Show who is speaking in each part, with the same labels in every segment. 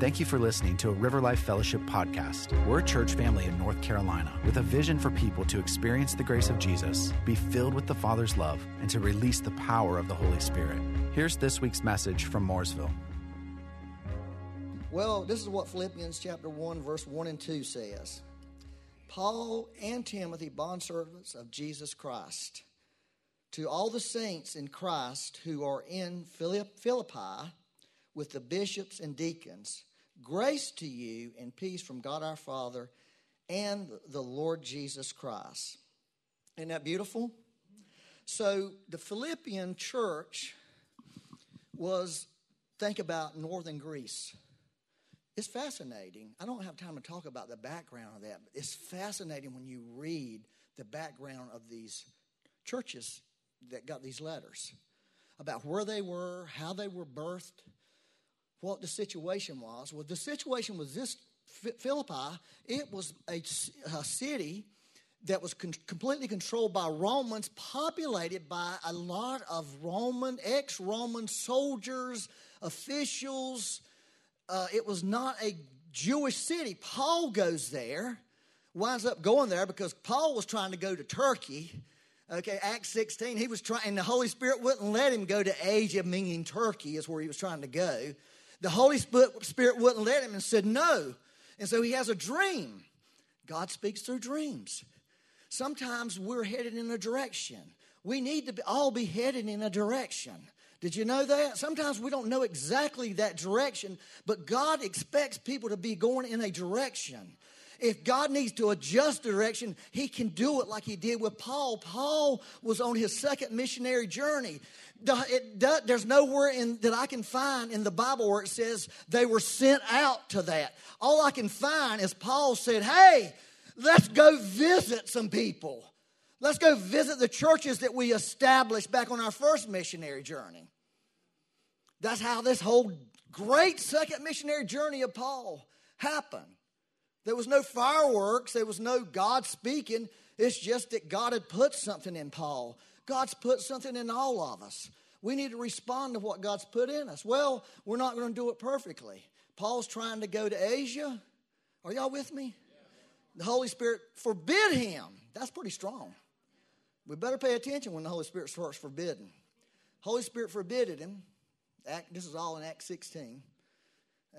Speaker 1: Thank you for listening to a River Life Fellowship podcast. We're a church family in North Carolina with a vision for people to experience the grace of Jesus, be filled with the Father's love, and to release the power of the Holy Spirit. Here's this week's message from Mooresville.
Speaker 2: Well, this is what Philippians chapter 1, verse 1 and 2 says Paul and Timothy, bondservants of Jesus Christ, to all the saints in Christ who are in Philippi with the bishops and deacons, grace to you and peace from God our Father and the Lord Jesus Christ. Isn't that beautiful? So, the Philippian church was, think about northern Greece. It's fascinating. I don't have time to talk about the background of that, but it's fascinating when you read the background of these churches that got these letters about where they were, how they were birthed, what the situation was. Well, the situation was this Philippi, it was a, a city that was con- completely controlled by Romans, populated by a lot of Roman, ex Roman soldiers, officials. Uh, it was not a Jewish city. Paul goes there, winds up going there because Paul was trying to go to Turkey. Okay, Acts 16, he was trying, and the Holy Spirit wouldn't let him go to Asia, meaning Turkey is where he was trying to go. The Holy Spirit wouldn't let him and said no. And so he has a dream. God speaks through dreams. Sometimes we're headed in a direction. We need to all be headed in a direction. Did you know that? Sometimes we don't know exactly that direction, but God expects people to be going in a direction. If God needs to adjust direction, He can do it like He did with Paul. Paul was on his second missionary journey. There's nowhere in, that I can find in the Bible where it says they were sent out to that. All I can find is Paul said, Hey, let's go visit some people. Let's go visit the churches that we established back on our first missionary journey. That's how this whole great second missionary journey of Paul happened. There was no fireworks, there was no God speaking. It's just that God had put something in Paul. God's put something in all of us. We need to respond to what God's put in us. Well, we're not going to do it perfectly. Paul's trying to go to Asia. Are y'all with me? The Holy Spirit forbid him. That's pretty strong. We better pay attention when the Holy Spirit starts forbidding. Holy Spirit forbidded him. This is all in Acts 16.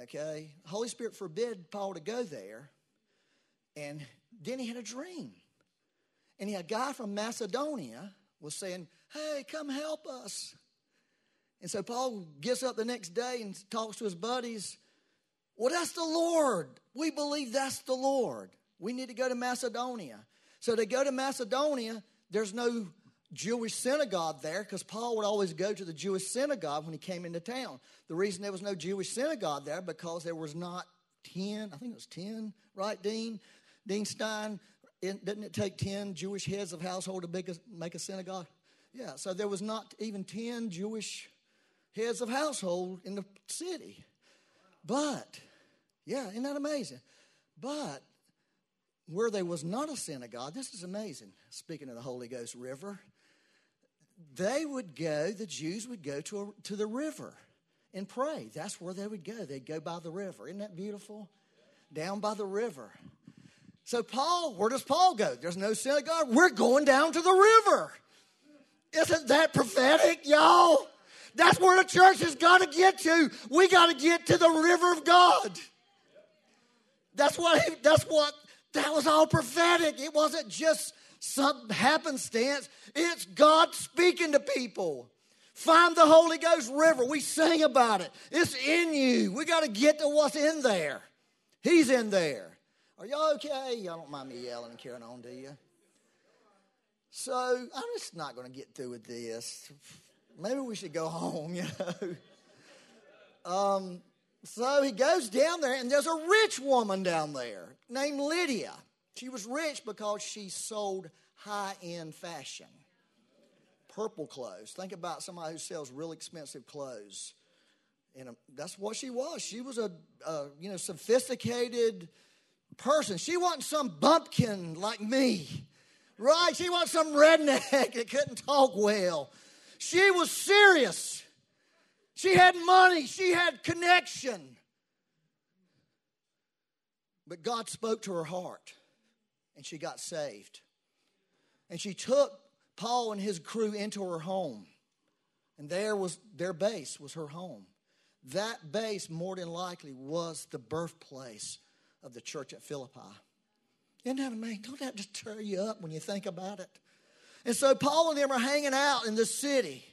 Speaker 2: Okay? Holy Spirit forbid Paul to go there. And then he had a dream. And he had a guy from Macedonia was saying, Hey, come help us. And so Paul gets up the next day and talks to his buddies. Well, that's the Lord. We believe that's the Lord. We need to go to Macedonia. So they go to Macedonia. There's no Jewish synagogue there because Paul would always go to the Jewish synagogue when he came into town. The reason there was no Jewish synagogue there because there was not 10, I think it was 10, right, Dean? Dean Stein, didn't it take 10 Jewish heads of household to make a, make a synagogue? Yeah, so there was not even 10 Jewish heads of household in the city. But, yeah, isn't that amazing? But where there was not a synagogue, this is amazing, speaking of the Holy Ghost River, they would go, the Jews would go to, a, to the river and pray. That's where they would go. They'd go by the river. Isn't that beautiful? Down by the river. So, Paul, where does Paul go? There's no synagogue. We're going down to the river. Isn't that prophetic, y'all? That's where the church has got to get to. We got to get to the river of God. That's what, that's what, that was all prophetic. It wasn't just some happenstance, it's God speaking to people. Find the Holy Ghost River. We sing about it. It's in you. We got to get to what's in there. He's in there. Are y'all okay? Y'all don't mind me yelling and carrying on, do you? So I'm just not going to get through with this. Maybe we should go home, you know. Um, so he goes down there, and there's a rich woman down there named Lydia. She was rich because she sold high end fashion, purple clothes. Think about somebody who sells real expensive clothes. And um, that's what she was. She was a, a you know sophisticated person. She wasn't some bumpkin like me, right? She wasn't some redneck that couldn't talk well. She was serious. She had money, she had connection. But God spoke to her heart, and she got saved. And she took Paul and his crew into her home. And there was their base was her home. That base, more than likely, was the birthplace of the church at Philippi. Isn't that amazing? Don't that just tear you up when you think about it? And so Paul and them are hanging out in the city.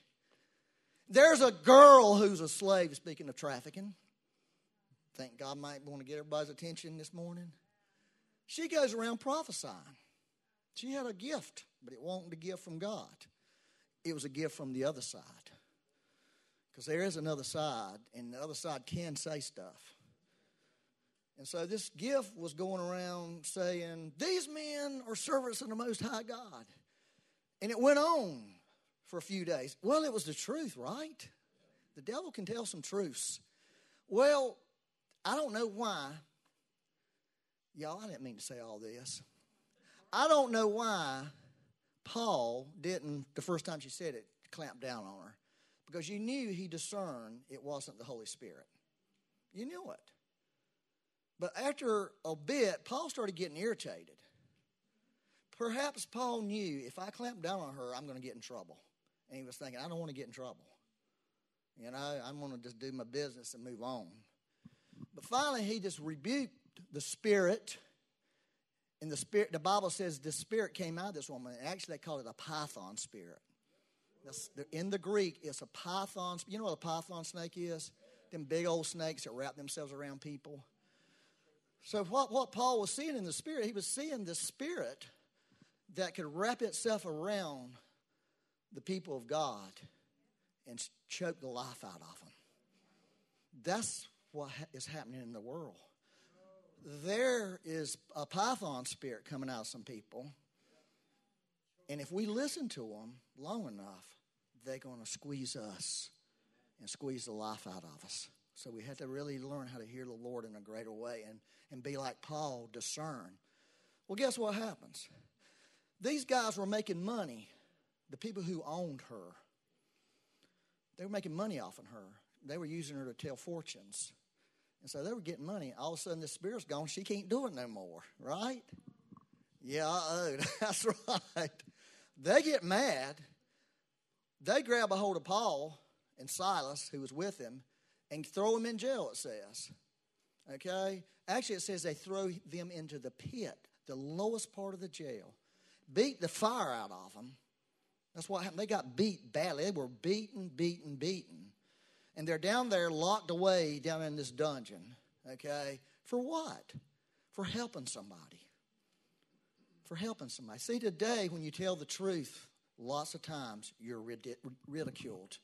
Speaker 2: There's a girl who's a slave, speaking of trafficking. Think God might want to get everybody's attention this morning. She goes around prophesying. She had a gift, but it wasn't a gift from God. It was a gift from the other side. Because there is another side, and the other side can say stuff. And so this gift was going around saying, These men are servants of the Most High God. And it went on for a few days. Well, it was the truth, right? The devil can tell some truths. Well, I don't know why. Y'all, I didn't mean to say all this. I don't know why Paul didn't, the first time she said it, clamp down on her. Because you knew he discerned it wasn't the Holy Spirit. You knew it. But after a bit, Paul started getting irritated. Perhaps Paul knew if I clamp down on her, I'm going to get in trouble. And he was thinking, I don't want to get in trouble. You know, I'm going to just do my business and move on. But finally, he just rebuked the spirit. And the spirit, the Bible says the spirit came out of this woman. Actually, they call it a python spirit. In the Greek, it's a python. You know what a python snake is? Them big old snakes that wrap themselves around people. So, what, what Paul was seeing in the spirit, he was seeing the spirit that could wrap itself around the people of God and choke the life out of them. That's what is happening in the world. There is a python spirit coming out of some people. And if we listen to them long enough, they're going to squeeze us and squeeze the life out of us. So we have to really learn how to hear the Lord in a greater way and, and be like Paul, discern. Well, guess what happens? These guys were making money, the people who owned her. They were making money off of her. They were using her to tell fortunes. And so they were getting money. All of a sudden, the spirit's gone. She can't do it no more, right? Yeah, oh, that's right. They get mad. They grab a hold of Paul and Silas, who was with him, and throw him in jail, it says. Okay? Actually, it says they throw them into the pit, the lowest part of the jail. Beat the fire out of them. That's what happened. They got beat badly. They were beaten, beaten, beaten. And they're down there locked away down in this dungeon. Okay? For what? For helping somebody. For helping somebody. See, today, when you tell the truth, lots of times you're ridiculed.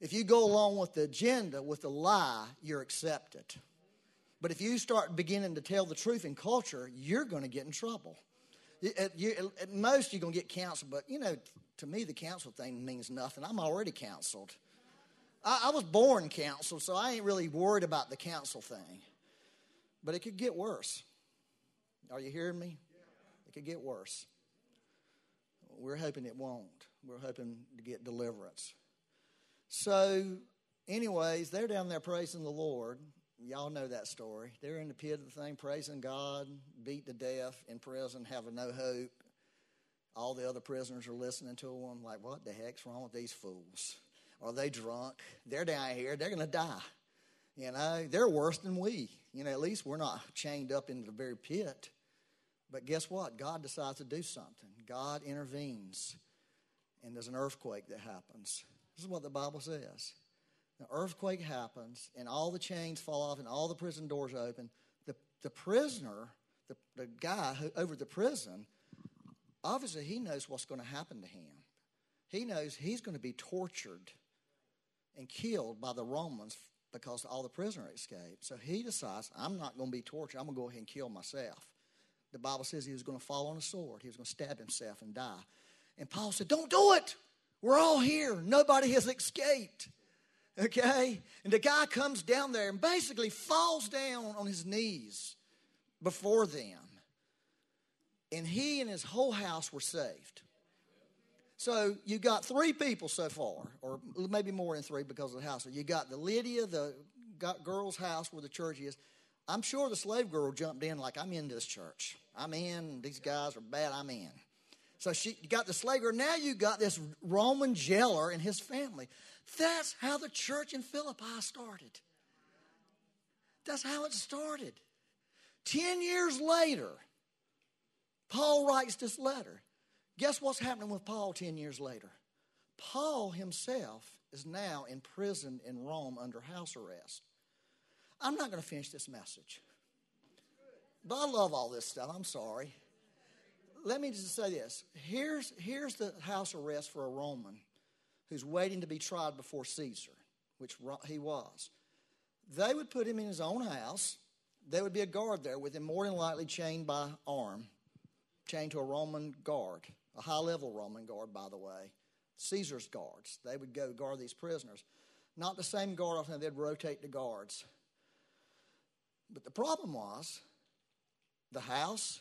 Speaker 2: If you go along with the agenda, with the lie, you're accepted. But if you start beginning to tell the truth in culture, you're going to get in trouble. At, you, at most, you're going to get counseled, but you know, to me, the counsel thing means nothing. I'm already counseled. I, I was born counseled, so I ain't really worried about the counsel thing. But it could get worse. Are you hearing me? It could get worse. We're hoping it won't. We're hoping to get deliverance. So, anyways, they're down there praising the Lord. Y'all know that story. They're in the pit of the thing, praising God, beat to death in prison, having no hope. All the other prisoners are listening to them, like, what the heck's wrong with these fools? Are they drunk? They're down here. They're going to die. You know, they're worse than we. You know, at least we're not chained up into the very pit. But guess what? God decides to do something. God intervenes, and there's an earthquake that happens. This is what the Bible says. The earthquake happens, and all the chains fall off, and all the prison doors open. The, the prisoner, the, the guy who, over the prison, obviously he knows what's going to happen to him. He knows he's going to be tortured and killed by the Romans because all the prisoners escaped. So he decides, I'm not going to be tortured. I'm going to go ahead and kill myself. The Bible says he was going to fall on a sword. He was going to stab himself and die. And Paul said, Don't do it. We're all here. Nobody has escaped. Okay? And the guy comes down there and basically falls down on his knees before them. And he and his whole house were saved. So you got three people so far, or maybe more than three because of the house. You got the Lydia, the girl's house where the church is. I'm sure the slave girl jumped in like, I'm in this church. I'm in. These guys are bad. I'm in. So she got the slave girl. Now you got this Roman jailer and his family. That's how the church in Philippi started. That's how it started. Ten years later, Paul writes this letter. Guess what's happening with Paul 10 years later? Paul himself is now in prison in Rome under house arrest. I'm not going to finish this message. But I love all this stuff. I'm sorry. Let me just say this. Here's, here's the house arrest for a Roman who's waiting to be tried before Caesar, which he was. They would put him in his own house. There would be a guard there with him, more than likely chained by arm, chained to a Roman guard, a high level Roman guard, by the way. Caesar's guards. They would go guard these prisoners. Not the same guard, often they'd rotate the guards. But the problem was the house,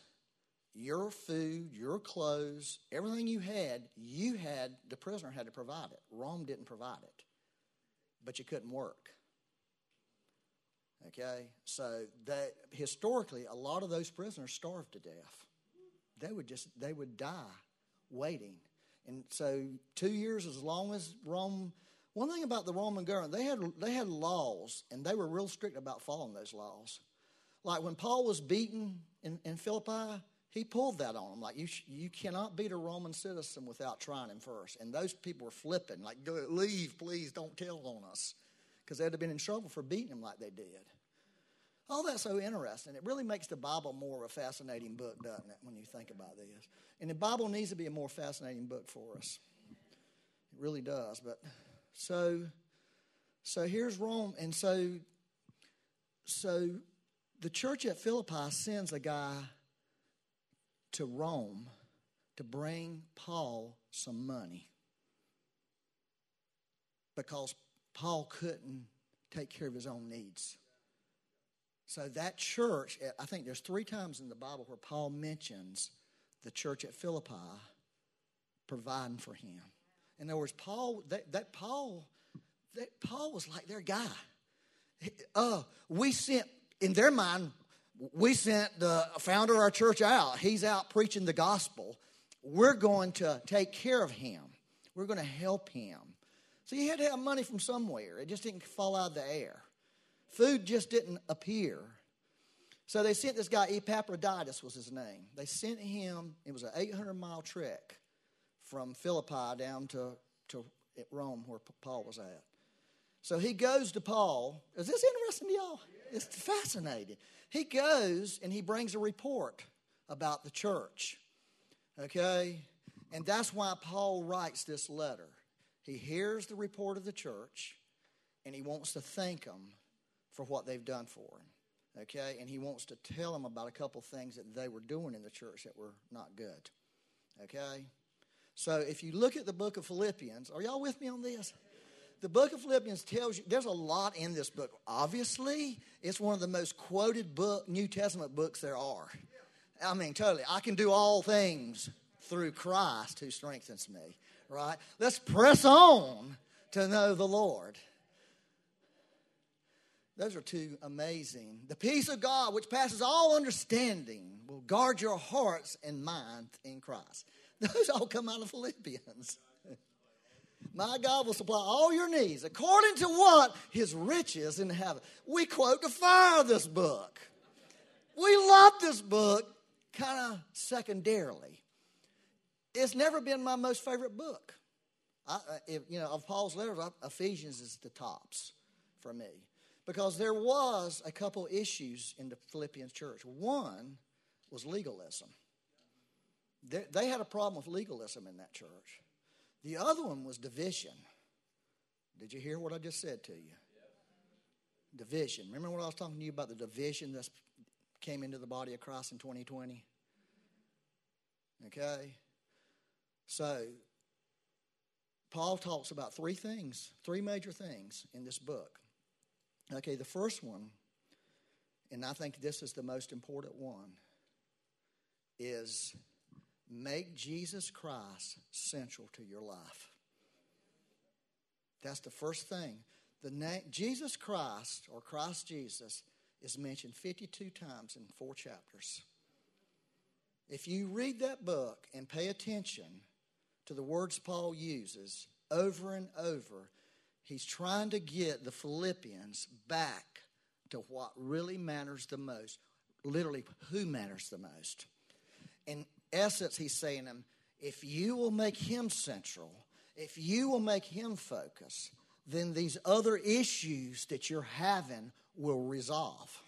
Speaker 2: your food, your clothes, everything you had, you had, the prisoner had to provide it. Rome didn't provide it. But you couldn't work. Okay? So that historically, a lot of those prisoners starved to death. They would just, they would die waiting. And so two years as long as Rome one thing about the Roman government, they had they had laws and they were real strict about following those laws. Like when Paul was beaten in, in Philippi, he pulled that on them. Like, you, you cannot beat a Roman citizen without trying him first. And those people were flipping, like, leave, please, don't tell on us. Because they'd have been in trouble for beating him like they did. All that's so interesting. It really makes the Bible more of a fascinating book, doesn't it, when you think about this? And the Bible needs to be a more fascinating book for us. It really does. But so, so here's Rome. And so, so the church at Philippi sends a guy to Rome to bring Paul some money because Paul couldn't take care of his own needs. So that church, I think there's three times in the Bible where Paul mentions the church at Philippi providing for him. In other words, Paul, that, that Paul, that Paul was like their guy. Uh, we sent in their mind, we sent the founder of our church out. He's out preaching the gospel. We're going to take care of him. We're going to help him. So you had to have money from somewhere. It just didn't fall out of the air. Food just didn't appear. So they sent this guy, Epaphroditus was his name. They sent him, it was an 800 mile trek from Philippi down to, to Rome where Paul was at. So he goes to Paul. Is this interesting to y'all? It's fascinating. He goes and he brings a report about the church. Okay? And that's why Paul writes this letter. He hears the report of the church and he wants to thank them for what they've done for him. Okay? And he wants to tell them about a couple things that they were doing in the church that were not good. Okay? So if you look at the book of Philippians, are y'all with me on this? the book of Philippians tells you there's a lot in this book. Obviously, it's one of the most quoted book New Testament books there are. I mean, totally. I can do all things through Christ who strengthens me. Right? Let's press on to know the Lord. Those are two amazing. The peace of God, which passes all understanding, will guard your hearts and minds in Christ. Those all come out of Philippians. My God will supply all your needs according to what? His riches in heaven. We quote the fire of this book. We love this book kind of secondarily. It's never been my most favorite book. I, uh, if, you know, of Paul's letters, Ephesians is the tops for me because there was a couple issues in the Philippians church. One was legalism. They, they had a problem with legalism in that church. The other one was division. Did you hear what I just said to you? Division. Remember what I was talking to you about the division that came into the body of Christ in 2020? Okay? So, Paul talks about three things, three major things in this book. Okay, the first one, and I think this is the most important one, is Make Jesus Christ central to your life. That's the first thing. The name Jesus Christ or Christ Jesus is mentioned 52 times in four chapters. If you read that book and pay attention to the words Paul uses over and over, he's trying to get the Philippians back to what really matters the most. Literally, who matters the most. In essence, he's saying them, if you will make him central, if you will make him focus, then these other issues that you're having will resolve.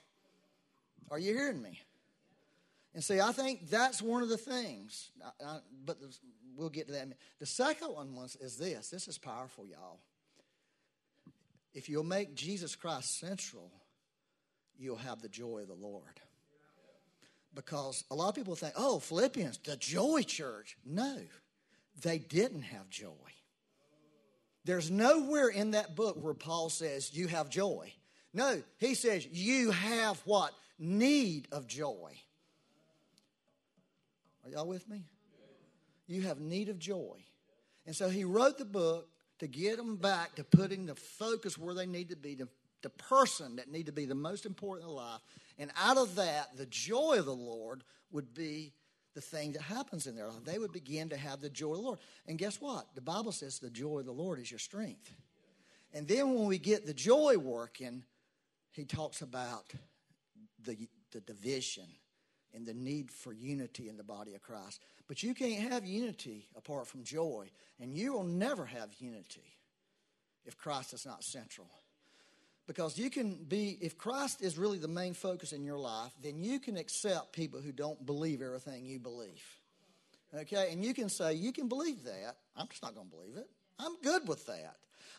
Speaker 2: Are you hearing me? And see, I think that's one of the things. I, I, but we'll get to that. The second one was, is this. This is powerful, y'all. If you'll make Jesus Christ central, you'll have the joy of the Lord. Because a lot of people think, oh, Philippians, the joy church. No, they didn't have joy. There's nowhere in that book where Paul says you have joy. No, he says you have what? Need of joy. Are y'all with me? You have need of joy. And so he wrote the book to get them back to putting the focus where they need to be, the, the person that need to be the most important in life. And out of that, the joy of the Lord would be the thing that happens in their life. They would begin to have the joy of the Lord. And guess what? The Bible says the joy of the Lord is your strength. And then when we get the joy working, he talks about the, the division and the need for unity in the body of Christ. But you can't have unity apart from joy, and you will never have unity if Christ is not central. Because you can be, if Christ is really the main focus in your life, then you can accept people who don't believe everything you believe. Okay? And you can say, you can believe that. I'm just not going to believe it. I'm good with that.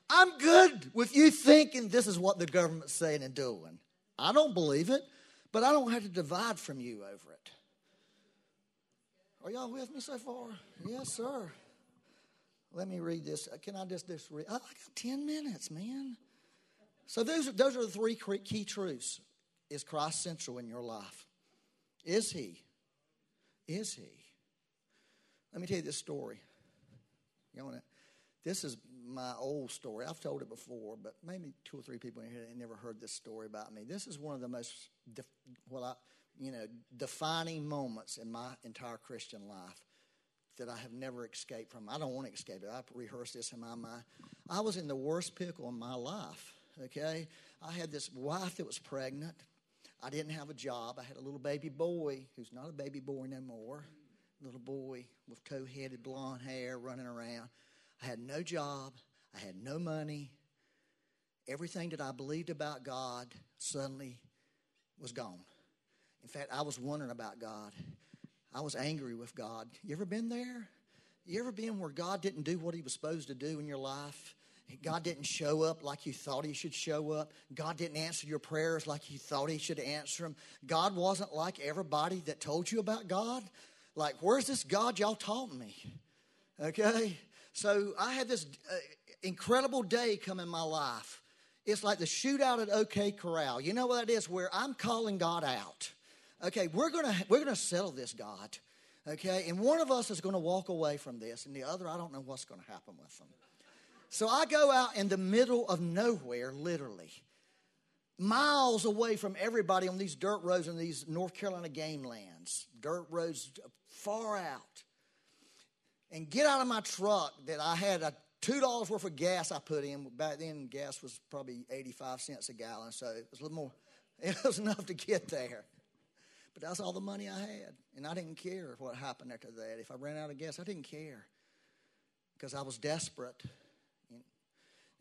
Speaker 2: I'm good with you thinking this is what the government's saying and doing. I don't believe it, but I don't have to divide from you over it. Are y'all with me so far? Yes, sir. Let me read this. Uh, can I just, just read? I got 10 minutes, man. So those, those are the three key truths. Is Christ central in your life? Is he? Is he? Let me tell you this story. You know, this is my old story. I've told it before, but maybe two or three people in here have never heard this story about me. This is one of the most, def, well, I, you know, defining moments in my entire Christian life that I have never escaped from. I don't want to escape it. I rehearsed this in my mind. I was in the worst pickle in my life okay? I had this wife that was pregnant. I didn't have a job. I had a little baby boy who's not a baby boy no more. Little boy with tow headed blonde hair running around. I had no job. I had no money. Everything that I believed about God suddenly was gone. In fact, I was wondering about God. I was angry with God. You ever been there? You ever been where God didn't do what he was supposed to do in your life? God didn't show up like you thought He should show up. God didn't answer your prayers like you thought He should answer them. God wasn't like everybody that told you about God. Like, where's this God y'all taught me? Okay? So I had this uh, incredible day come in my life. It's like the shootout at OK Corral. You know what that is? Where I'm calling God out. Okay, we're gonna we're gonna settle this, God. Okay, and one of us is to walk away from this, and the other, I don't know what's to happen with them. So I go out in the middle of nowhere, literally, miles away from everybody on these dirt roads in these North Carolina game lands, dirt roads far out, and get out of my truck that I had a two dollars worth of gas I put in. Back then, gas was probably eighty-five cents a gallon, so it was a little more. It was enough to get there. But that's all the money I had. And I didn't care what happened after that. If I ran out of gas, I didn't care. Because I was desperate.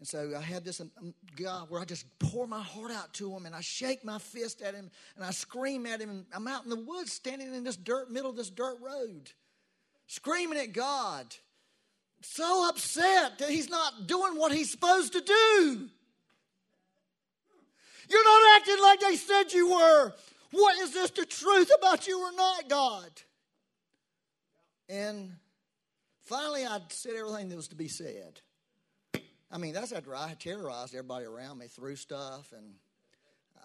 Speaker 2: And so I had this um, um, God where I just pour my heart out to him and I shake my fist at him and I scream at him. I'm out in the woods standing in this dirt, middle of this dirt road, screaming at God. So upset that he's not doing what he's supposed to do. You're not acting like they said you were. What is this the truth about you or not, God? And finally, I said everything that was to be said. I mean, that's after I terrorized everybody around me, threw stuff, and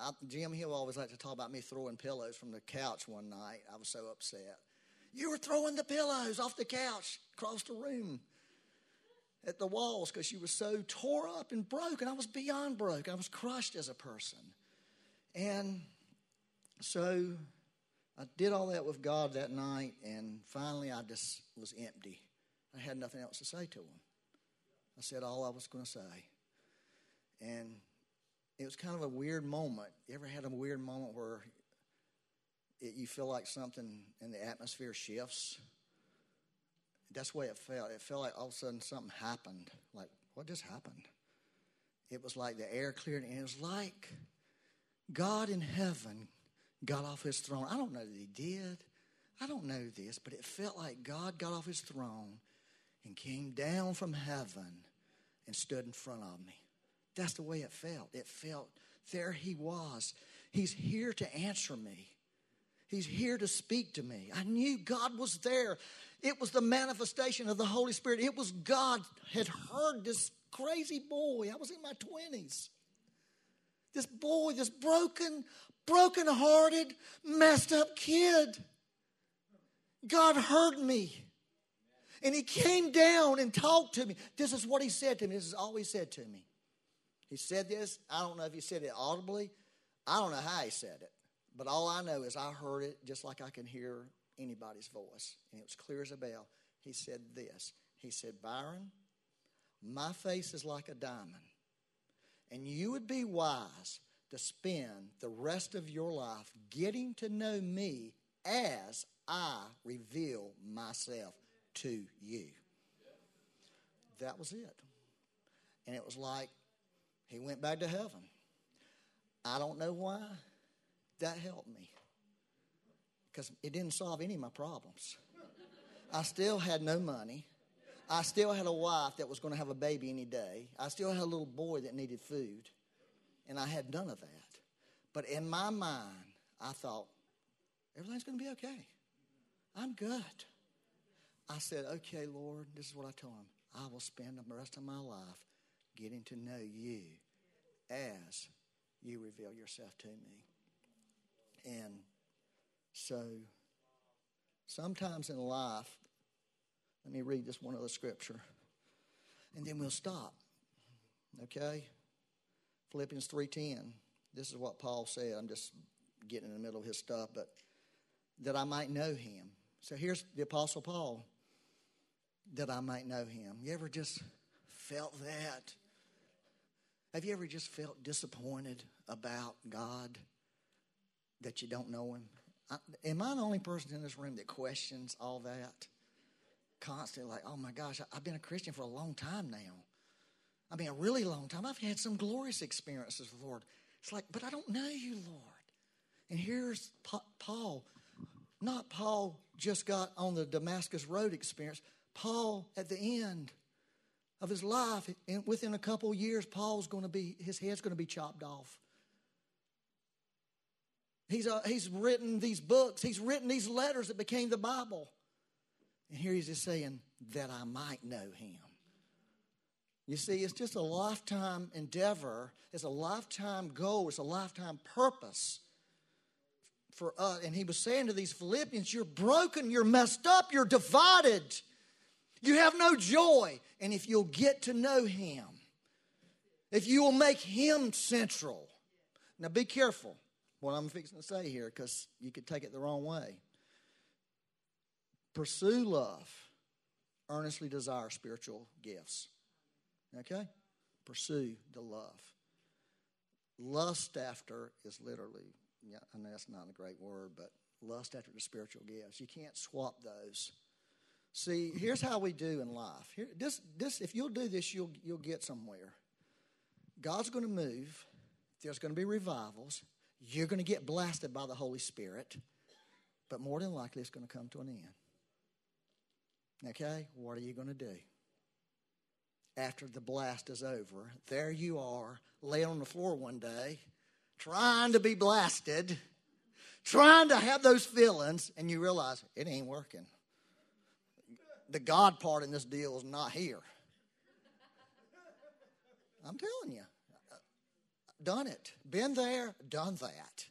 Speaker 2: I, Jim Hill always liked to talk about me throwing pillows from the couch one night. I was so upset. You were throwing the pillows off the couch across the room at the walls because you were so tore up and broken. I was beyond broken. I was crushed as a person. And so I did all that with God that night, and finally I just was empty. I had nothing else to say to him. I said all I was going to say. And it was kind of a weird moment. You ever had a weird moment where it, you feel like something in the atmosphere shifts? That's the way it felt. It felt like all of a sudden something happened. Like, what just happened? It was like the air cleared, and it was like God in heaven got off his throne. I don't know that he did. I don't know this, but it felt like God got off his throne and came down from heaven and stood in front of me. That's the way it felt. It felt there he was. He's here to answer me. He's here to speak to me. I knew God was there. It was the manifestation of the Holy Spirit. It was God had heard this crazy boy. I was in my 20s. This boy, this broken, broken-hearted, messed up kid. God heard me. And he came down and talked to me. This is what he said to me. This is all he said to me. He said this. I don't know if he said it audibly. I don't know how he said it. But all I know is I heard it just like I can hear anybody's voice. And it was clear as a bell. He said this. He said, Byron, my face is like a diamond. And you would be wise to spend the rest of your life getting to know me as I reveal myself to you. That was it. And it was like he went back to heaven. I don't know why that helped me because it didn't solve any of my problems. I still had no money. I still had a wife that was going to have a baby any day. I still had a little boy that needed food. And I had none of that. But in my mind, I thought, everything's going to be okay. I'm good. I said, okay, Lord, this is what I told him. I will spend the rest of my life getting to know you as you reveal yourself to me. And so sometimes in life, let me read this one other scripture, and then we'll stop. Okay? Philippians 3:10. This is what Paul said. I'm just getting in the middle of his stuff, but that I might know him. So here's the apostle Paul. That I might know him. You ever just felt that? Have you ever just felt disappointed about God that you don't know him? I, am I the only person in this room that questions all that? constantly like, oh my gosh, I've been a Christian for a long time now. I mean, a really long time. I've had some glorious experiences with the Lord. It's like, but I don't know you, Lord. And here's Paul. Not Paul just got on the Damascus Road experience. Paul, at the end of his life, and within a couple years, Paul's going to be, his head's going to be chopped off. He's, uh, he's written these books, he's written these letters that became the Bible. And here he's just saying, that I might know him. You see, it's just a lifetime endeavor, it's a lifetime goal, it's a lifetime purpose for us. And he was saying to these Philippians, You're broken, you're messed up, you're divided, you have no joy. And if you'll get to know him, if you will make him central, now be careful what I'm fixing to say here because you could take it the wrong way. Pursue love. Earnestly desire spiritual gifts. Okay? Pursue the love. Lust after is literally, yeah, I know that's not a great word, but lust after the spiritual gifts. You can't swap those. See, here's how we do in life. Here, this, this, if you'll do this, you'll, you'll get somewhere. God's going to move. There's going to be revivals. You're going to get blasted by the Holy Spirit. But more than likely, it's going to come to an end. Okay, what are you going to do? After the blast is over, there you are, laying on the floor one day, trying to be blasted, trying to have those feelings, and you realize it ain't working. The God part in this deal is not here. I'm telling you, done it, been there, done that.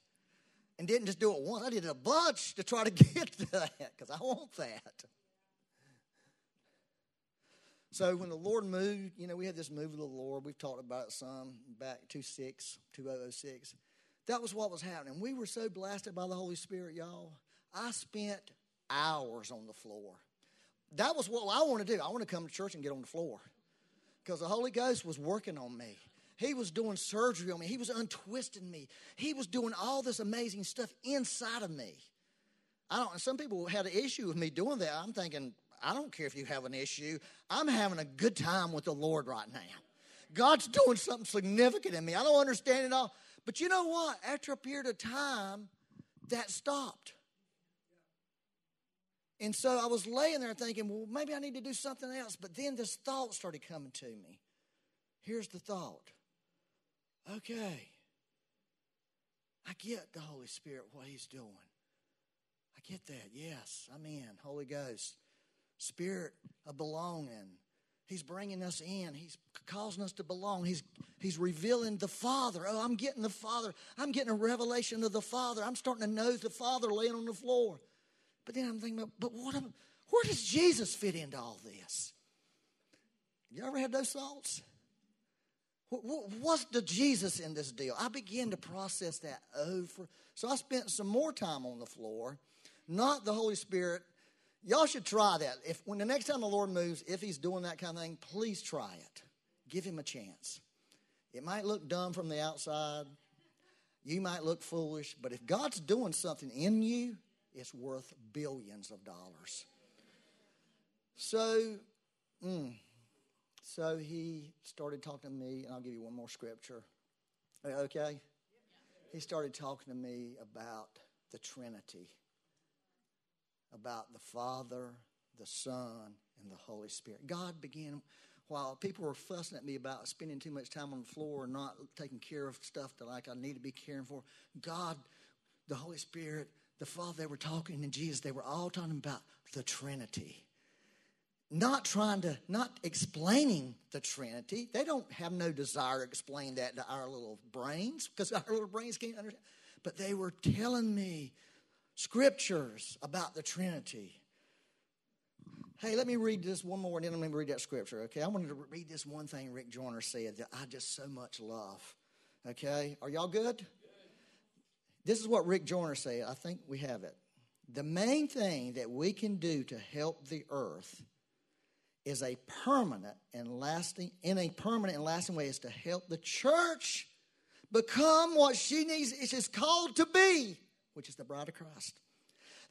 Speaker 2: And didn't just do it once, I did it a bunch to try to get to that because I want that. So when the Lord moved, you know, we had this move of the Lord. We've talked about it some back 26, 2006. that was what was happening. We were so blasted by the Holy Spirit, y'all. I spent hours on the floor. That was what I want to do. I want to come to church and get on the floor because the Holy Ghost was working on me. He was doing surgery on me. He was untwisting me. He was doing all this amazing stuff inside of me. I don't. Some people had an issue with me doing that. I'm thinking, I don't care if you have an issue. I'm having a good time with the Lord right now. God's doing something significant in me. I don't understand it all. But you know what? After a period of time, that stopped. And so I was laying there thinking, well, maybe I need to do something else. But then this thought started coming to me. Here's the thought okay, I get the Holy Spirit, what He's doing. I get that. Yes, I'm in. Holy Ghost, Spirit of belonging. He's bringing us in. He's causing us to belong. He's, he's revealing the Father. Oh, I'm getting the Father. I'm getting a revelation of the Father. I'm starting to know the Father laying on the floor. But then I'm thinking, about, but what? Where does Jesus fit into all this? You ever had those thoughts? What's the Jesus in this deal? I began to process that over. So I spent some more time on the floor, not the Holy Spirit. Y'all should try that. If when the next time the Lord moves, if He's doing that kind of thing, please try it. Give Him a chance. It might look dumb from the outside. You might look foolish, but if God's doing something in you, it's worth billions of dollars. So, mm, so he started talking to me, and I'll give you one more scripture. Okay? He started talking to me about the Trinity, about the Father, the Son, and the Holy Spirit. God began, while people were fussing at me about spending too much time on the floor and not taking care of stuff that like I need to be caring for, God, the Holy Spirit, the Father, they were talking, and Jesus, they were all talking about the Trinity not trying to, not explaining the Trinity. They don't have no desire to explain that to our little brains because our little brains can't understand. But they were telling me scriptures about the Trinity. Hey, let me read this one more and then let me read that scripture, okay? I wanted to read this one thing Rick Joyner said that I just so much love, okay? Are y'all good? This is what Rick Joyner said. I think we have it. The main thing that we can do to help the earth is a permanent and lasting, in a permanent and lasting way, is to help the church become what she needs, is called to be, which is the bride of Christ.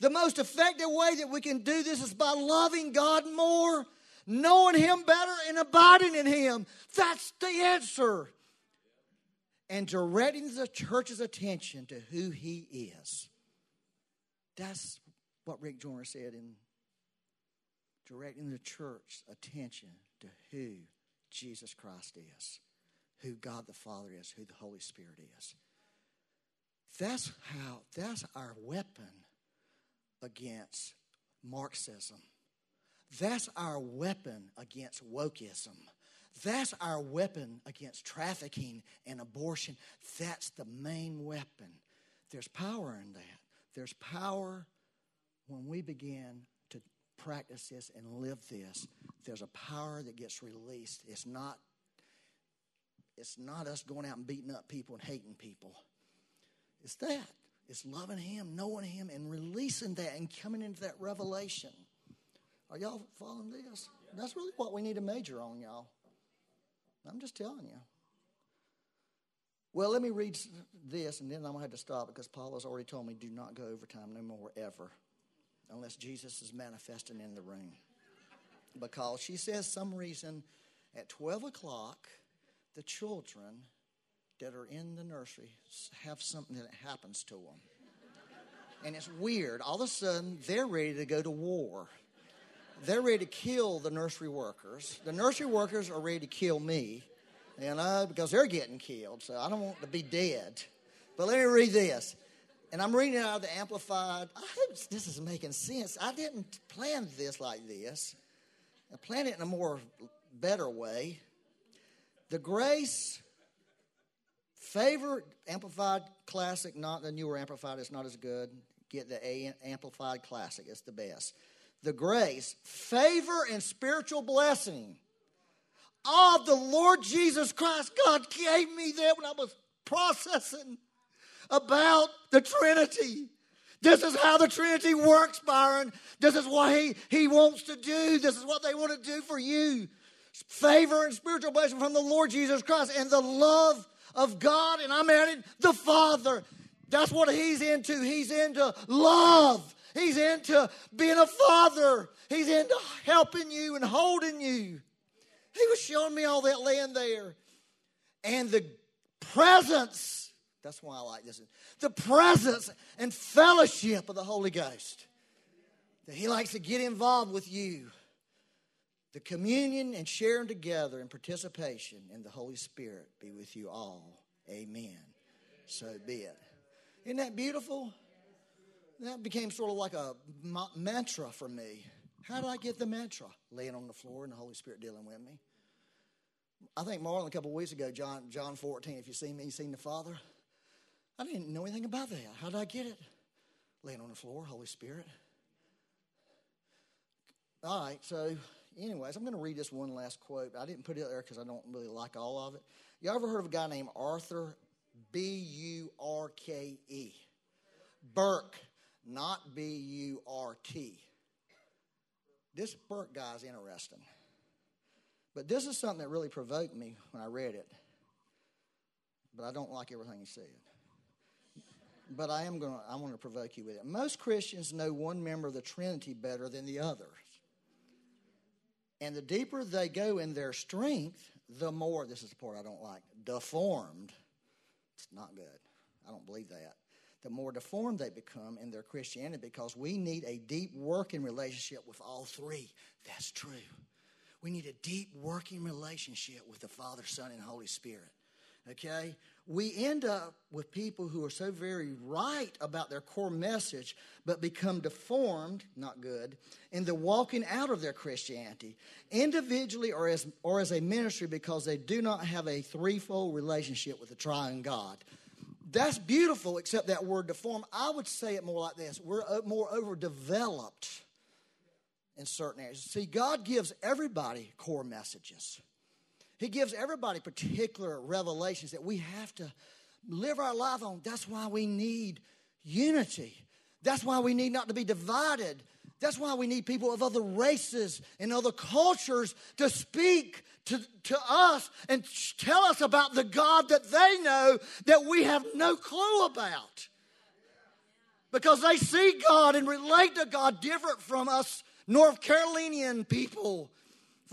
Speaker 2: The most effective way that we can do this is by loving God more, knowing Him better, and abiding in Him. That's the answer. And directing the church's attention to who He is. That's what Rick Joyner said in directing the church's attention to who Jesus Christ is, who God the Father is, who the Holy Spirit is. That's how, that's our weapon against Marxism. That's our weapon against wokeism. That's our weapon against trafficking and abortion. That's the main weapon. There's power in that. There's power when we begin practice this and live this, there's a power that gets released. It's not it's not us going out and beating up people and hating people. It's that. It's loving him, knowing him, and releasing that and coming into that revelation. Are y'all following this? That's really what we need to major on, y'all. I'm just telling you. Well, let me read this, and then I'm going to have to stop because Paul has already told me do not go overtime no more ever unless Jesus is manifesting in the room. Because she says some reason at 12 o'clock, the children that are in the nursery have something that happens to them. And it's weird. All of a sudden, they're ready to go to war. They're ready to kill the nursery workers. The nursery workers are ready to kill me, you uh, know, because they're getting killed. So I don't want to be dead. But let me read this. And I'm reading out of the Amplified. I hope this is making sense. I didn't plan this like this. I planned it in a more better way. The grace, favor, Amplified Classic, not the newer Amplified, it's not as good. Get the A Amplified Classic, it's the best. The grace, favor, and spiritual blessing of the Lord Jesus Christ. God gave me that when I was processing about the Trinity. This is how the Trinity works, Byron. This is what he, he wants to do. This is what they want to do for you. Favor and spiritual blessing from the Lord Jesus Christ and the love of God. And I'm adding the Father. That's what he's into. He's into love. He's into being a father. He's into helping you and holding you. He was showing me all that land there. And the presence, that's why I like this, the presence and fellowship of the Holy Ghost. That He likes to get involved with you. The communion and sharing together and participation in the Holy Spirit be with you all. Amen. So be it. Isn't that beautiful? That became sort of like a mantra for me. How did I get the mantra? Laying on the floor and the Holy Spirit dealing with me. I think Marlon a couple of weeks ago, John, John 14, if you see me, you seen the Father. I didn't know anything about that. How did I get it? Laying on the floor, Holy Spirit. All right, so, anyways, I'm going to read this one last quote. I didn't put it there because I don't really like all of it. You ever heard of a guy named Arthur B U R K E? Burke, not B U R T. This Burke guy is interesting. But this is something that really provoked me when I read it. But I don't like everything he said. But I am going to, I want to provoke you with it. Most Christians know one member of the Trinity better than the others. And the deeper they go in their strength, the more, this is the part I don't like, deformed. It's not good. I don't believe that. The more deformed they become in their Christianity because we need a deep working relationship with all three. That's true. We need a deep working relationship with the Father, Son, and Holy Spirit. Okay? We end up with people who are so very right about their core message, but become deformed, not good, in the walking out of their Christianity, individually or as, or as a ministry, because they do not have a threefold relationship with the triune God. That's beautiful, except that word deformed. I would say it more like this we're uh, more overdeveloped in certain areas. See, God gives everybody core messages. He gives everybody particular revelations that we have to live our life on. That's why we need unity. That's why we need not to be divided. That's why we need people of other races and other cultures to speak to, to us and tell us about the God that they know that we have no clue about. Because they see God and relate to God different from us North Carolinian people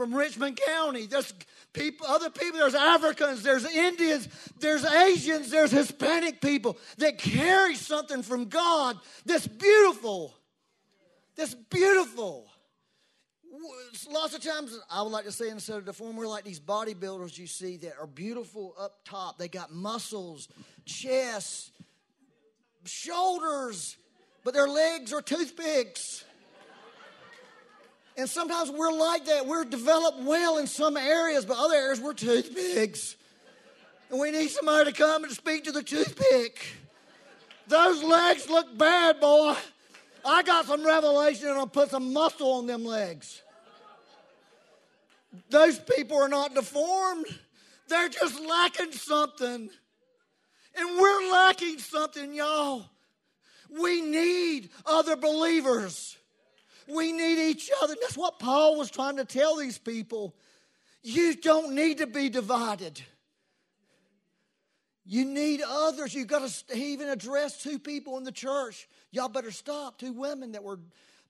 Speaker 2: from Richmond County. There's people, other people, there's Africans, there's Indians, there's Asians, there's Hispanic people that carry something from God that's beautiful. That's beautiful. Lots of times, I would like to say instead of deform, we're like these bodybuilders you see that are beautiful up top. They got muscles, chest, shoulders, but their legs are toothpicks. And sometimes we're like that. We're developed well in some areas, but other areas we're toothpicks. And we need somebody to come and speak to the toothpick. Those legs look bad, boy. I got some revelation and I'll put some muscle on them legs. Those people are not deformed, they're just lacking something. And we're lacking something, y'all. We need other believers. We need each other. That's what Paul was trying to tell these people. You don't need to be divided. You need others. You've got to even address two people in the church. Y'all better stop. Two women that were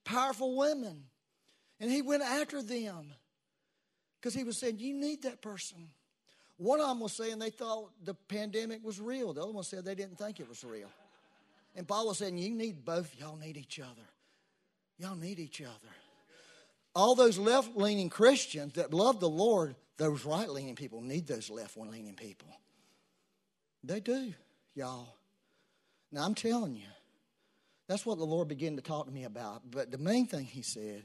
Speaker 2: powerful women. And he went after them because he was saying, You need that person. One of them was saying they thought the pandemic was real. The other one said they didn't think it was real. And Paul was saying, You need both. Y'all need each other. Y'all need each other. All those left leaning Christians that love the Lord, those right leaning people need those left leaning people. They do, y'all. Now, I'm telling you, that's what the Lord began to talk to me about. But the main thing He said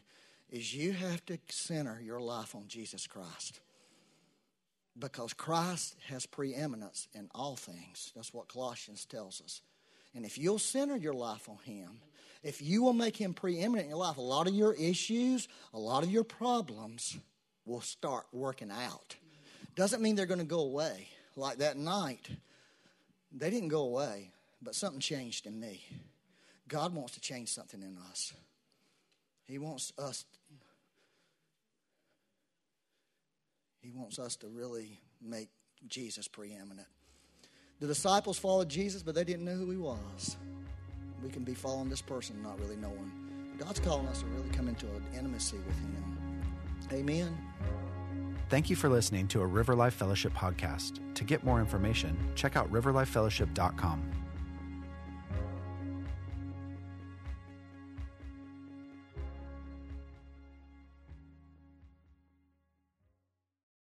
Speaker 2: is you have to center your life on Jesus Christ. Because Christ has preeminence in all things. That's what Colossians tells us. And if you'll center your life on Him, if you will make him preeminent in your life, a lot of your issues, a lot of your problems will start working out. Doesn't mean they're going to go away. Like that night, they didn't go away. But something changed in me. God wants to change something in us. He wants us He wants us to really make Jesus preeminent. The disciples followed Jesus, but they didn't know who he was. We can be following this person, not really knowing. God's calling us to really come into an intimacy with him. Amen.
Speaker 1: Thank you for listening to a River Life Fellowship podcast. To get more information, check out riverlifefellowship.com.